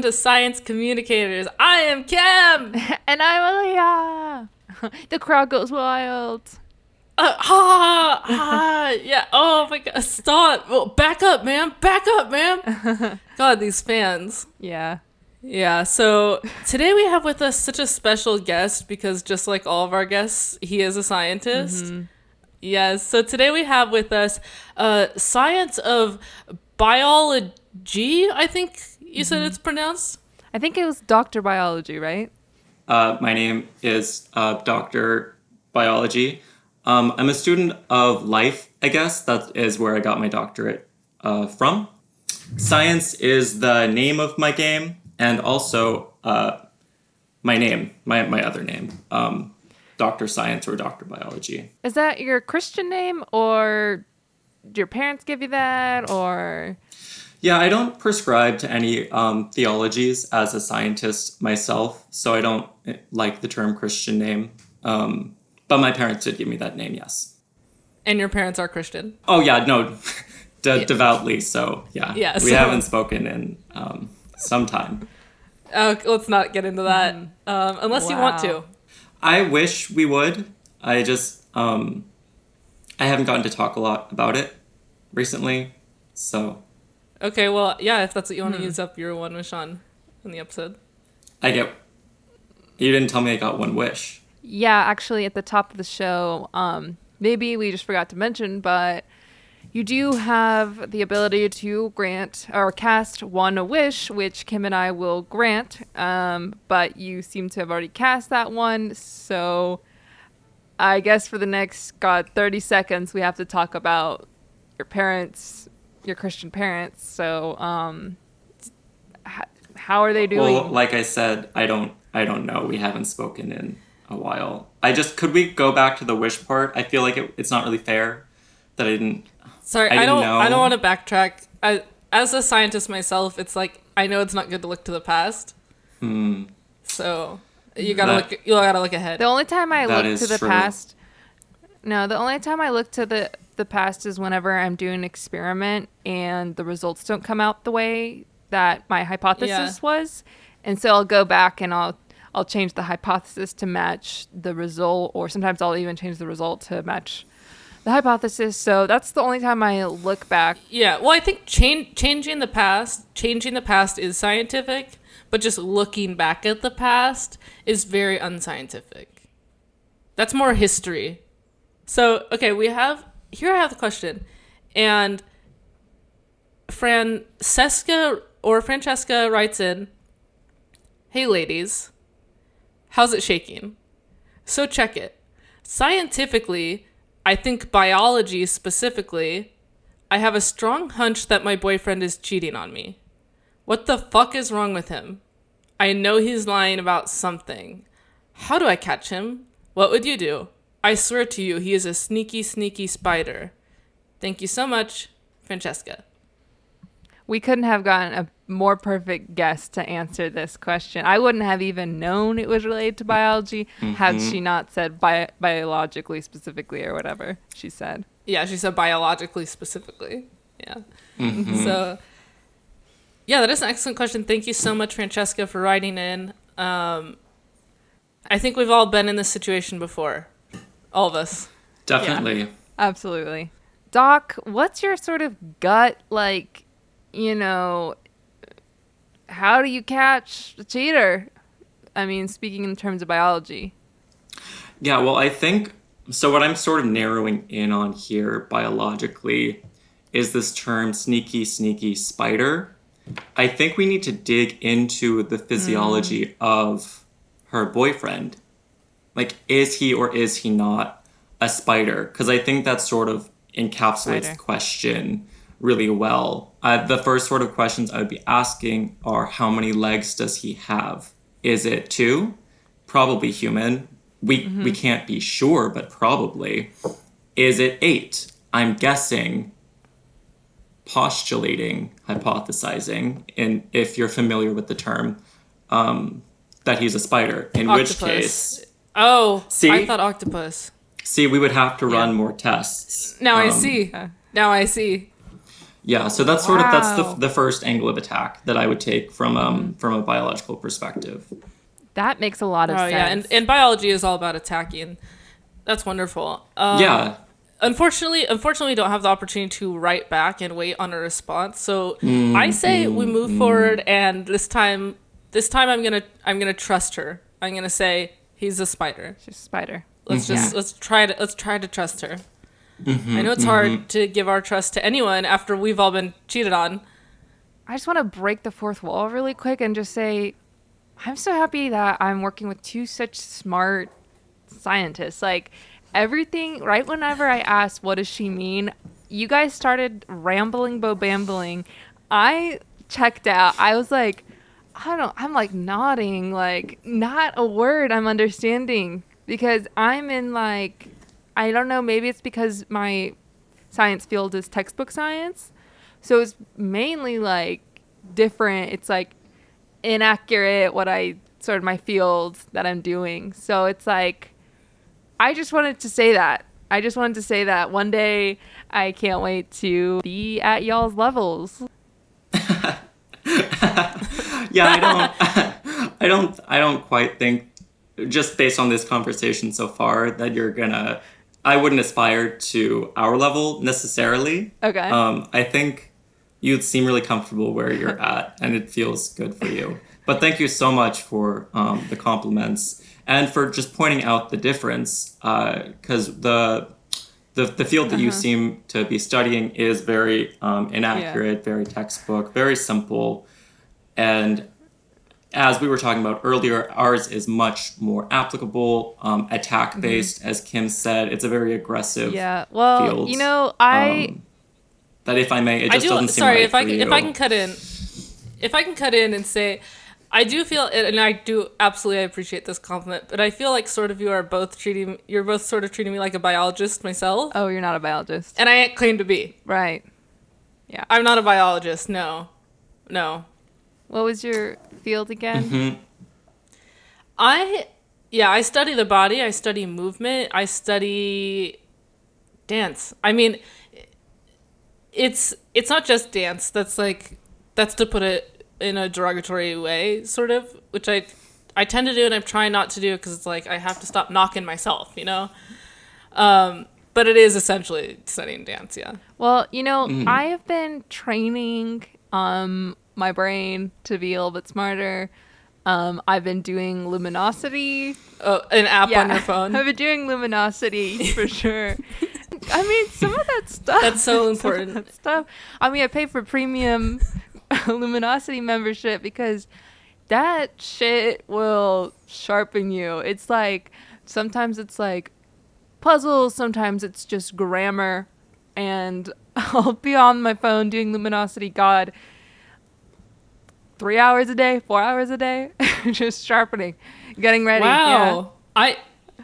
welcome to Science Communicators. I am Cam. and I'm Aaliyah. the crowd goes wild. Uh, ha, ha, yeah. Oh my god, stop. Well, back up, man. Back up, man. God, these fans. Yeah. Yeah, so today we have with us such a special guest because just like all of our guests, he is a scientist. Mm-hmm. Yes, so today we have with us uh, science of biology, I think you said it's pronounced. I think it was Doctor Biology, right? Uh, my name is uh, Dr. Biology. Um, I'm a student of life, I guess. That is where I got my doctorate uh, from. Science is the name of my game and also uh, my name, my, my other name, um, Dr. Science or Dr. Biology. Is that your Christian name or did your parents give you that or Yeah, I don't prescribe to any um, theologies as a scientist myself, so I don't eh, like the term Christian name. Um, but my parents did give me that name, yes. And your parents are Christian. Oh yeah, no, de- devoutly. So yeah, Yeah, we haven't spoken in um, some time. Uh, let's not get into that um, unless you want to. I wish we would. I just um, I haven't gotten to talk a lot about it recently, so Okay, well, yeah, if that's what you want to use up your one wish on in the episode. I get. You didn't tell me I got one wish. Yeah, actually at the top of the show, um maybe we just forgot to mention, but you do have the ability to grant or cast one wish, which Kim and I will grant. Um, but you seem to have already cast that one, so I guess for the next god 30 seconds we have to talk about your parents, your Christian parents. So, um h- how are they doing? Well, like I said, I don't. I don't know. We haven't spoken in a while. I just could we go back to the wish part? I feel like it, it's not really fair that I didn't. Sorry, I I, didn't don't. know. I don't want to backtrack. I, as a scientist myself, it's like I know it's not good to look to the past. So you gotta Hmm. That- look. You gotta look ahead. The only time I look to the true. past, no, the only time I look to the the past is whenever I'm doing an experiment and the results don't come out the way that my hypothesis Yeah. was, and so I'll go back and I'll I'll change the hypothesis to match the result, or sometimes I'll even change the result to match the hypothesis. So that's the only time I look back. Yeah, well, I think change, changing the past, changing the past is scientific, but just looking back at the past is very unscientific. That's more history. So, okay, we have here. I have the question, and Francesca or Francesca writes in, "Hey, ladies, how's it shaking? So check it. Scientifically, I think biology specifically." I have a strong hunch that my boyfriend is cheating on me. What the fuck is wrong with him? I know he's lying about something. How do I catch him? What would you do? I swear to you, he is a sneaky, sneaky spider. Thank you so much, Francesca. We couldn't have gotten a more perfect guest to answer this question. I wouldn't have even known it was related to biology had she not said bi- biologically specifically or whatever she said. Yeah, she said biologically specifically. Yeah. So, yeah, that is an excellent question. Thank you so much, Francesca, for writing in. Um, I think we've all been in this situation before. All of us. Definitely. Absolutely. Doc, what's your sort of gut like, you know, how do you catch a cheater? I mean, speaking in terms of biology. Yeah, well, I think so. What I'm sort of narrowing in on here biologically is this term sneaky, sneaky spider. I think we need to dig into the physiology mm. of her boyfriend. Like, is he or is he not a spider? Because I think that sort of encapsulates Spider. the question really well. Uh, the first sort of questions I would be asking are how many legs does he have? Is it two? Probably human. We we can't be sure, but probably. Is it eight? I'm guessing. Postulating, hypothesizing, and if you're familiar with the term, um, that he's a spider. In which case, Oh, See? I thought octopus. see, we would have to run Yeah. more tests. Now I Um, see. Now I see. Yeah, so that's sort of that's the, the first angle of attack that I would take from um from a biological perspective. That makes a lot of Oh sense. yeah, and, and biology is all about attacking. That's wonderful. Um, yeah, Unfortunately, unfortunately, we don't have the opportunity to write back and wait on a response. So I say we move forward, and this time, this time I'm gonna I'm gonna trust her. I'm gonna say he's a spider. She's a spider. Let's mm-hmm. just let's try to let's try to trust her. Mm-hmm, I know it's hard mm-hmm. to give our trust to anyone after we've all been cheated on. I just want to break the fourth wall really quick and just say, I'm so happy that I'm working with two such smart scientists. Like everything, right whenever I asked, what does she mean? You guys started rambling, bo bambling. I checked out. I was like, I don't, I'm like nodding, like not a word I'm understanding because I'm in like, I don't know, maybe it's because my science field is textbook science. So it's mainly like different. It's like inaccurate what I sort of my field that I'm doing. So it's like I just wanted to say that. I just wanted to say that one day I can't wait to be at y'all's levels. yeah. I don't, I don't, I don't quite think, just based on this conversation so far, that you're gonna. I wouldn't aspire to our level necessarily. Okay. Um, I think you would seem really comfortable where you're at, and it feels good for you. But thank you so much for um, the compliments and for just pointing out the difference, because the, the the field that you seem to be studying is very um, inaccurate, very textbook, very simple, and as we were talking about earlier, ours is much more applicable, um, attack based, as Kim said. It's a very aggressive. yeah. Well, fields, you know, I um, that if I may, it I just do. doesn't seem Sorry, right if I can, you. if I can cut in, if I can cut in and say, I do feel, and I do absolutely I appreciate this compliment, but I feel like sort of you are both treating, you're both sort of treating me like a biologist myself, oh, you're not a biologist. and I ain't claim to be. Right. Yeah. I'm not a biologist. No, no. What was your field again? Mm-hmm. I, yeah, I study the body. I study movement. I study dance. I mean, it's it's not just dance. That's like that's to put it in a derogatory way, sort of, which I I tend to do, and I'm trying not to do because it's like I have to stop knocking myself, you know. Um, but it is essentially studying dance, yeah. Well, you know, I have been training um my brain to be a little bit smarter. Um, I've been doing luminosity. Oh, an app on your phone. I've been doing luminosity for sure. I mean, some of that stuff. That's so important. that stuff. I mean, I pay for premium luminosity membership because that shit will sharpen you. It's like sometimes it's like puzzles, sometimes it's just grammar, and I'll be on my phone doing luminosity. God, three hours a day, four hours a day, just sharpening, getting ready. Yeah. Wow. I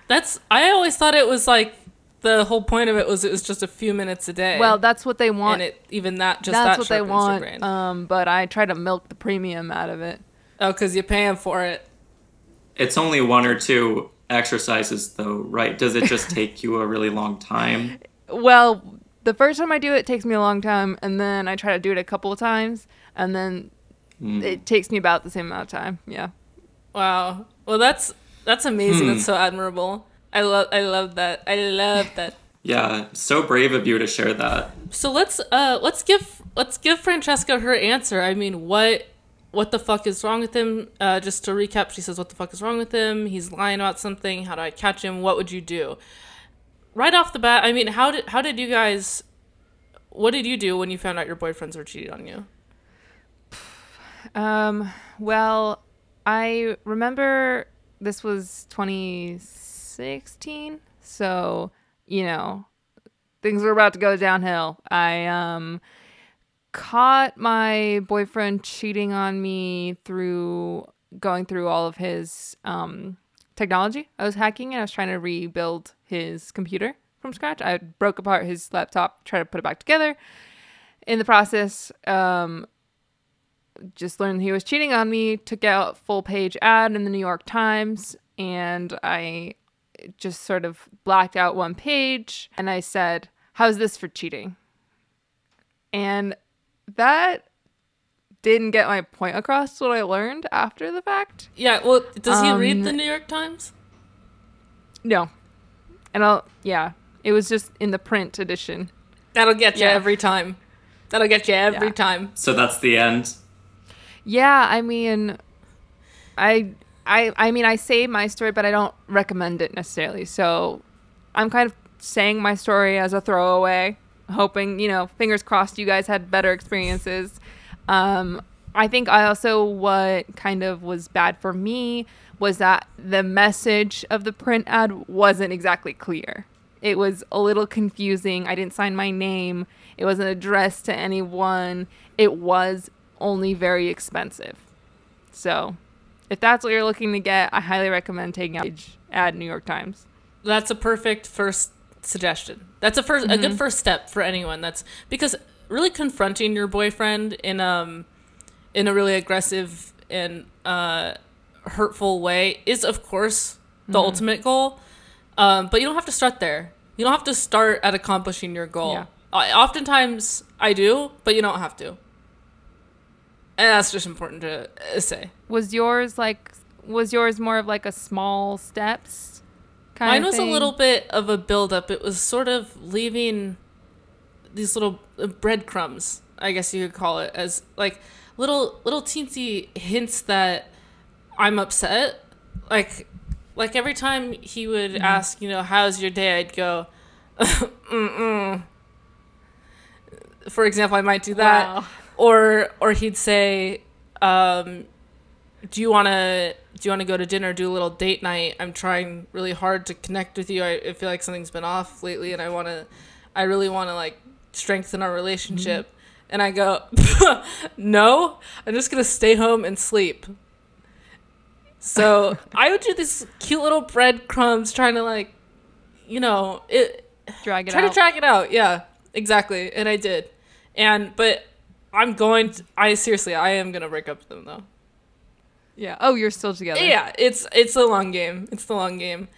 that's I always thought it was like the whole point of it was it was just a few minutes a day. Well, that's what they want. and it even that just that's that what they want. Um, but I try to milk the premium out of it. oh, because you're paying for it. It's only one or two exercises, though, right? Does it just take you a really long time? Well, the first time I do it, it takes me a long time, and then I try to do it a couple of times, and then Hmm. it takes me about the same amount of time. Yeah. Wow. Well, that's that's amazing. Hmm. That's so admirable. I love I love that. I love that. Yeah, so brave of you to share that. So let's uh let's give let's give Francesca her answer. I mean, what what the fuck is wrong with him? Uh, just to recap, she says, "What the fuck is wrong with him? He's lying about something. How do I catch him? What would you do?" Right off the bat, I mean, how did how did you guys? What did you do when you found out your boyfriends were cheating on you? Um, well, I remember this was 2016, so you know things were about to go downhill. I um caught my boyfriend cheating on me through going through all of his um technology. I was hacking and I was trying to rebuild his computer from scratch. I broke apart his laptop, tried to put it back together. In the process, um, just learned he was cheating on me, took out full page ad in the New York Times, and I just sort of blacked out one page and I said, How's this for cheating? And that didn't get my point across. What I learned after the fact. Yeah, well, does he read Um, the New York Times? No, and I'll yeah. It was just in the print edition. That'll get you Yeah. every time. That'll get you every Yeah. time. So that's the end. Yeah, I mean, I I I mean I say my story, but I don't recommend it necessarily. So I'm kind of saying my story as a throwaway, hoping you know, fingers crossed, you guys had better experiences. Um, I think I also what kind of was bad for me was that the message of the print ad wasn't exactly clear. It was a little confusing. I didn't sign my name. It wasn't addressed to anyone. It was only very expensive. So, if that's what you're looking to get, I highly recommend taking out ad New York Times. That's a perfect first suggestion. That's a 1st a Mm-hmm. good first step for anyone. That's because really confronting your boyfriend in um in a really aggressive and uh hurtful way is of course the Mm-hmm. ultimate goal. Um, but you don't have to start there. You don't have to start at accomplishing your goal. Yeah. I, oftentimes I do, but you don't have to. And that's just important to uh, say. Was yours like was yours more of like a small steps kind Mine was a little bit of a buildup. It was sort of leaving these little uh, breadcrumbs, I guess you could call it, as like little little teensy hints that I'm upset. Like like every time he would Mm-hmm. ask, you know, how's your day? I'd go, mm For example, I might do that, Wow. Or or he'd say, um, "Do you want to do you want to go to dinner? Do a little date night? I'm trying really hard to connect with you. I, I feel like something's been off lately, and I want to, I really want to like strengthen our relationship." And I go, "No, I'm just gonna stay home and sleep." So I would do these cute little breadcrumbs, trying to like, you know, it drag it try out. to track it out. Yeah, exactly, and I did. And but I'm going. To, I seriously, I am gonna break up with them though. yeah. Oh, you're still together. Yeah, it's it's the long game. It's the long game.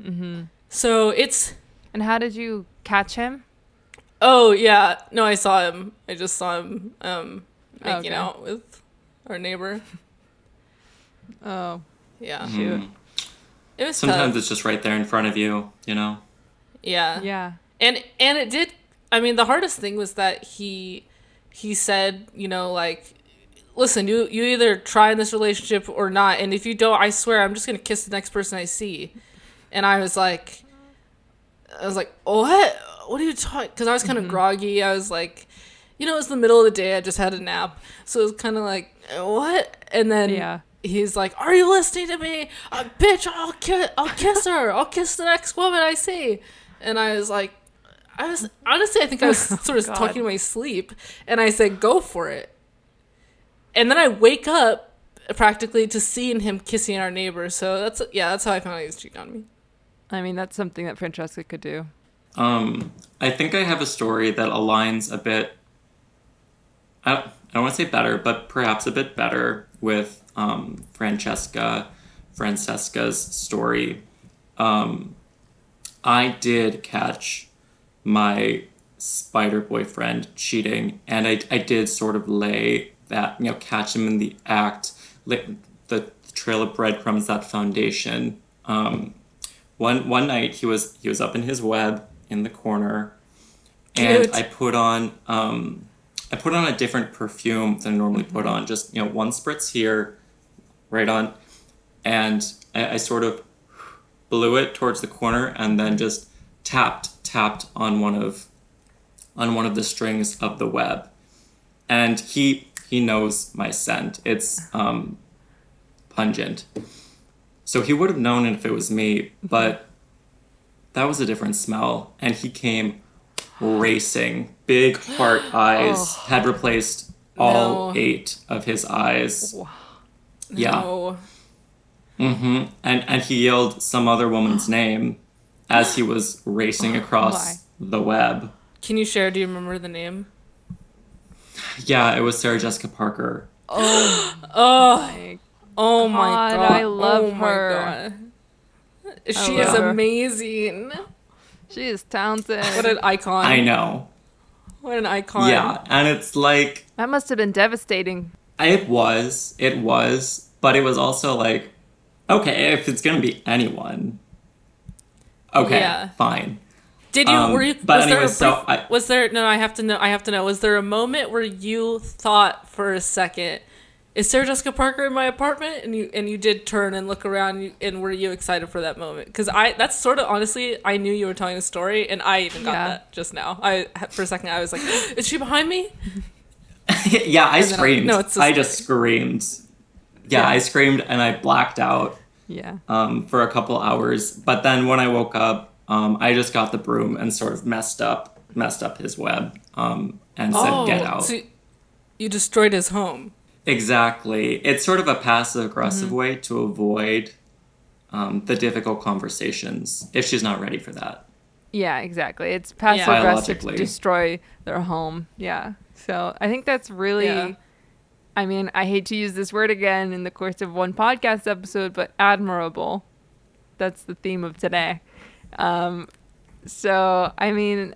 Mm-hmm. So it's And how did you catch him? oh yeah no I saw him. I just saw him um making Okay. out with our neighbor. Oh, Yeah, shoot. Mm. it was Sometimes tough. it's just right there in front of you, you know? Yeah, Yeah. and and it did. I mean, the hardest thing was that he he said, you know, like. Listen, you you either try in this relationship or not, and if you don't, I swear I'm just gonna kiss the next person I see. And I was like, I was like, what? What are you talking? Because I was kind of groggy. I was like, you know, it was the middle of the day. I just had a nap, so it was kind of like, what? And then Yeah. he's like, "Are you listening to me, uh, bitch? I'll kiss, I'll kiss her. I'll kiss the next woman I see." And I was like, I was honestly, I think I was sort of God. talking in my sleep, and I said, "Go for it." And then I wake up practically to seeing him kissing our neighbor. So that's yeah, that's how I found out he was cheating on me. I mean, that's something that Francesca could do. Um, I think I have a story that aligns a bit. I don't, I don't want to say better, but perhaps a bit better with um, Francesca, Francesca's story. Um, I did catch my spider boyfriend cheating, and I, I did sort of lay that, you know, catch him in the act, lay the trail of breadcrumbs, that foundation. Um, one one night he was he was up in his web in the corner, and Cute. I put on um, I put on a different perfume than I normally put on. Just you know, one spritz here, right on, and I, I sort of blew it towards the corner and then just tapped tapped on one of on one of the strings of the web, and he he knows my scent. It's um, pungent. So he would have known if it was me, but that was a different smell. And he came racing. Big heart eyes had replaced all No. eight of his eyes. Yeah. No. hmm And and he yelled some other woman's name as he was racing oh, across the web. Can you share? Do you remember the name? Yeah, it was Sarah Jessica Parker. Oh, Like, oh my God, god! I love oh her. God. She love is her. amazing. she is talented. What an icon! I know. what an icon. Yeah, and it's like That must have been devastating. it was, it was, but it was also like, okay, if it's gonna be anyone, okay, Yeah. fine. Did you? Um, were you? but was there a anyway, so I- was there? No, I have to know. I have to know. Was there a moment where you thought for a second, "Is Sarah Jessica Parker in my apartment?" And you and you did turn and look around. And, you, and were you excited for that moment? Because I that's sort of honestly, I knew you were telling a story, and I even got Yeah. that just now. I for a second I was like, "Is she behind me?" yeah, I And then I- screamed. no, it's a I just screamed. Yeah, Yeah. I screamed and I blacked out Yeah. um, for a couple hours. But then when I woke up, um, I just got the broom and sort of messed up, messed up his web, um, and said, "Get out." Oh, so you destroyed his home. Exactly. It's sort of a passive aggressive Mm-hmm. way to avoid um, the difficult conversations if she's not ready for that. Yeah, exactly. It's passive Yeah. aggressive to destroy their home. Yeah. So I think that's really Yeah. I mean, I hate to use this word again in the course of one podcast episode, but admirable. That's the theme of today. Um, so, I mean,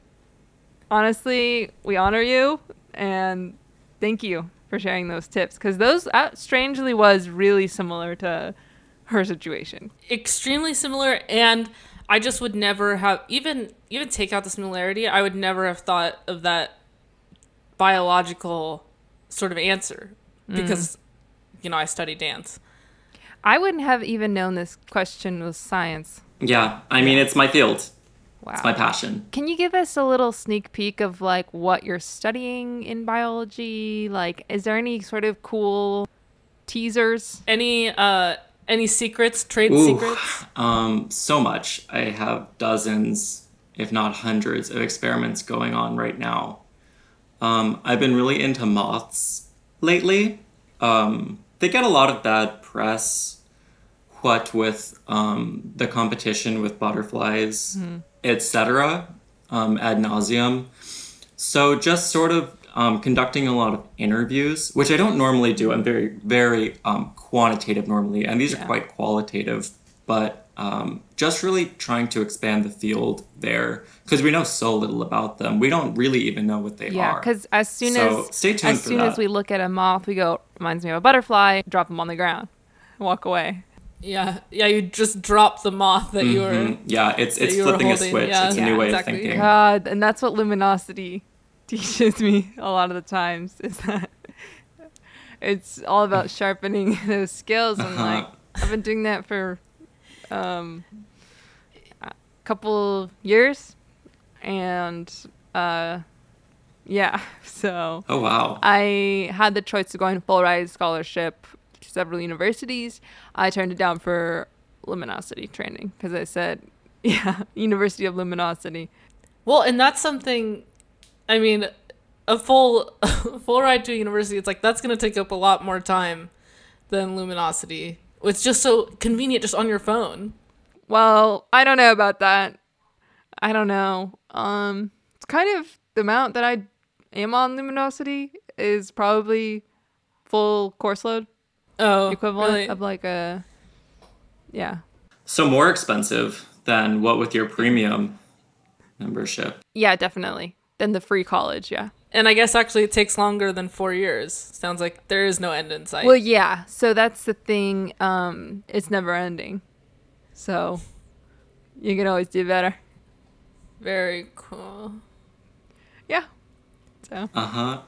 honestly, we honor you and thank you for sharing those tips because those uh, strangely was really similar to her situation. extremely similar and i just would never have even even take out the similarity i would never have thought of that biological sort of answer because you know i study dance I wouldn't have even known this question was science. Yeah, I mean, it's my field. Wow. It's my passion. Can you give us a little sneak peek of like what you're studying in biology? Like, is there any sort of cool teasers? any uh any secrets trade Ooh, secrets Um, so much. I have dozens, if not hundreds, of experiments going on right now. Um, I've been really into moths lately. Um, they get a lot of bad press, what with um, the competition with butterflies, etc., um, ad nauseum. So just sort of um, conducting a lot of interviews, which I don't normally do. I'm very, very um, quantitative normally, and these Yeah. are quite qualitative. But um, just really trying to expand the field there because we know so little about them. We don't really even know what they Yeah, are. because as soon So, as stay tuned as for soon as we look at a moth, we go reminds me of a butterfly. Drop them on the ground, walk away. yeah yeah you just drop the moth that you were Mhm. Yeah, it's it's flipping a switch. yeah. it's a Yeah, new way exactly. of thinking. God, and that's what luminosity teaches me a lot of the times is that it's all about sharpening those skills and Uh-huh. like I've been doing that for um a couple years and uh yeah, so Oh wow. I had the choice to go on a full ride scholarship to several universities. I turned it down for luminosity training because I said, yeah, University of Luminosity. well and that's something i mean a full full ride to a university it's like that's going to take up a lot more time than luminosity it's just so convenient just on your phone Well, I don't know about that. I don't know. Um, it's kind of the amount that I am on luminosity is probably full course load oh equivalent really? of like a yeah So more expensive than what with your premium membership. yeah definitely than the free college yeah And I guess actually it takes longer than four years. Sounds like there is no end in sight. Well, yeah. So that's the thing. Um, it's never ending. So you can always do better. Very cool. Yeah. So Uh huh.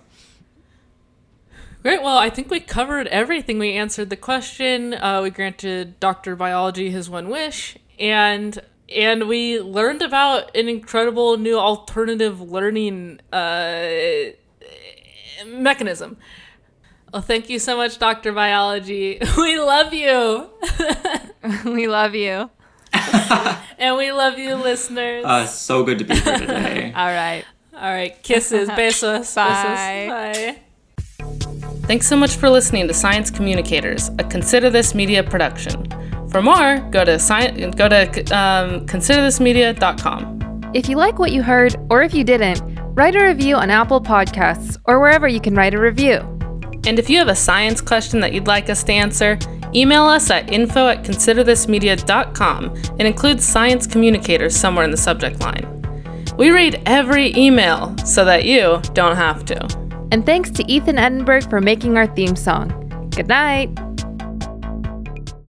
Great. Well, I think we covered everything. We answered the question. Uh, we granted Doctor Biology his one wish, and and we learned about an incredible new alternative learning uh, mechanism. Well, thank you so much, Doctor Biology. We love you, we love you. and we love you, listeners. Uh, so good to be here today. All right. All right, kisses, besos, Bye. besos. Bye. Thanks so much for listening to Science Communicators, a Consider This Media production. For more, go to sci- go to um, considerthismedia.com. If you like what you heard, or if you didn't, write a review on Apple Podcasts or wherever you can write a review. And if you have a science question that you'd like us to answer, email us at info at considerthismedia.com and include Science Communicators somewhere in the subject line. We read every email so that you don't have to. And thanks to Ethan Edinburgh for making our theme song. Good night.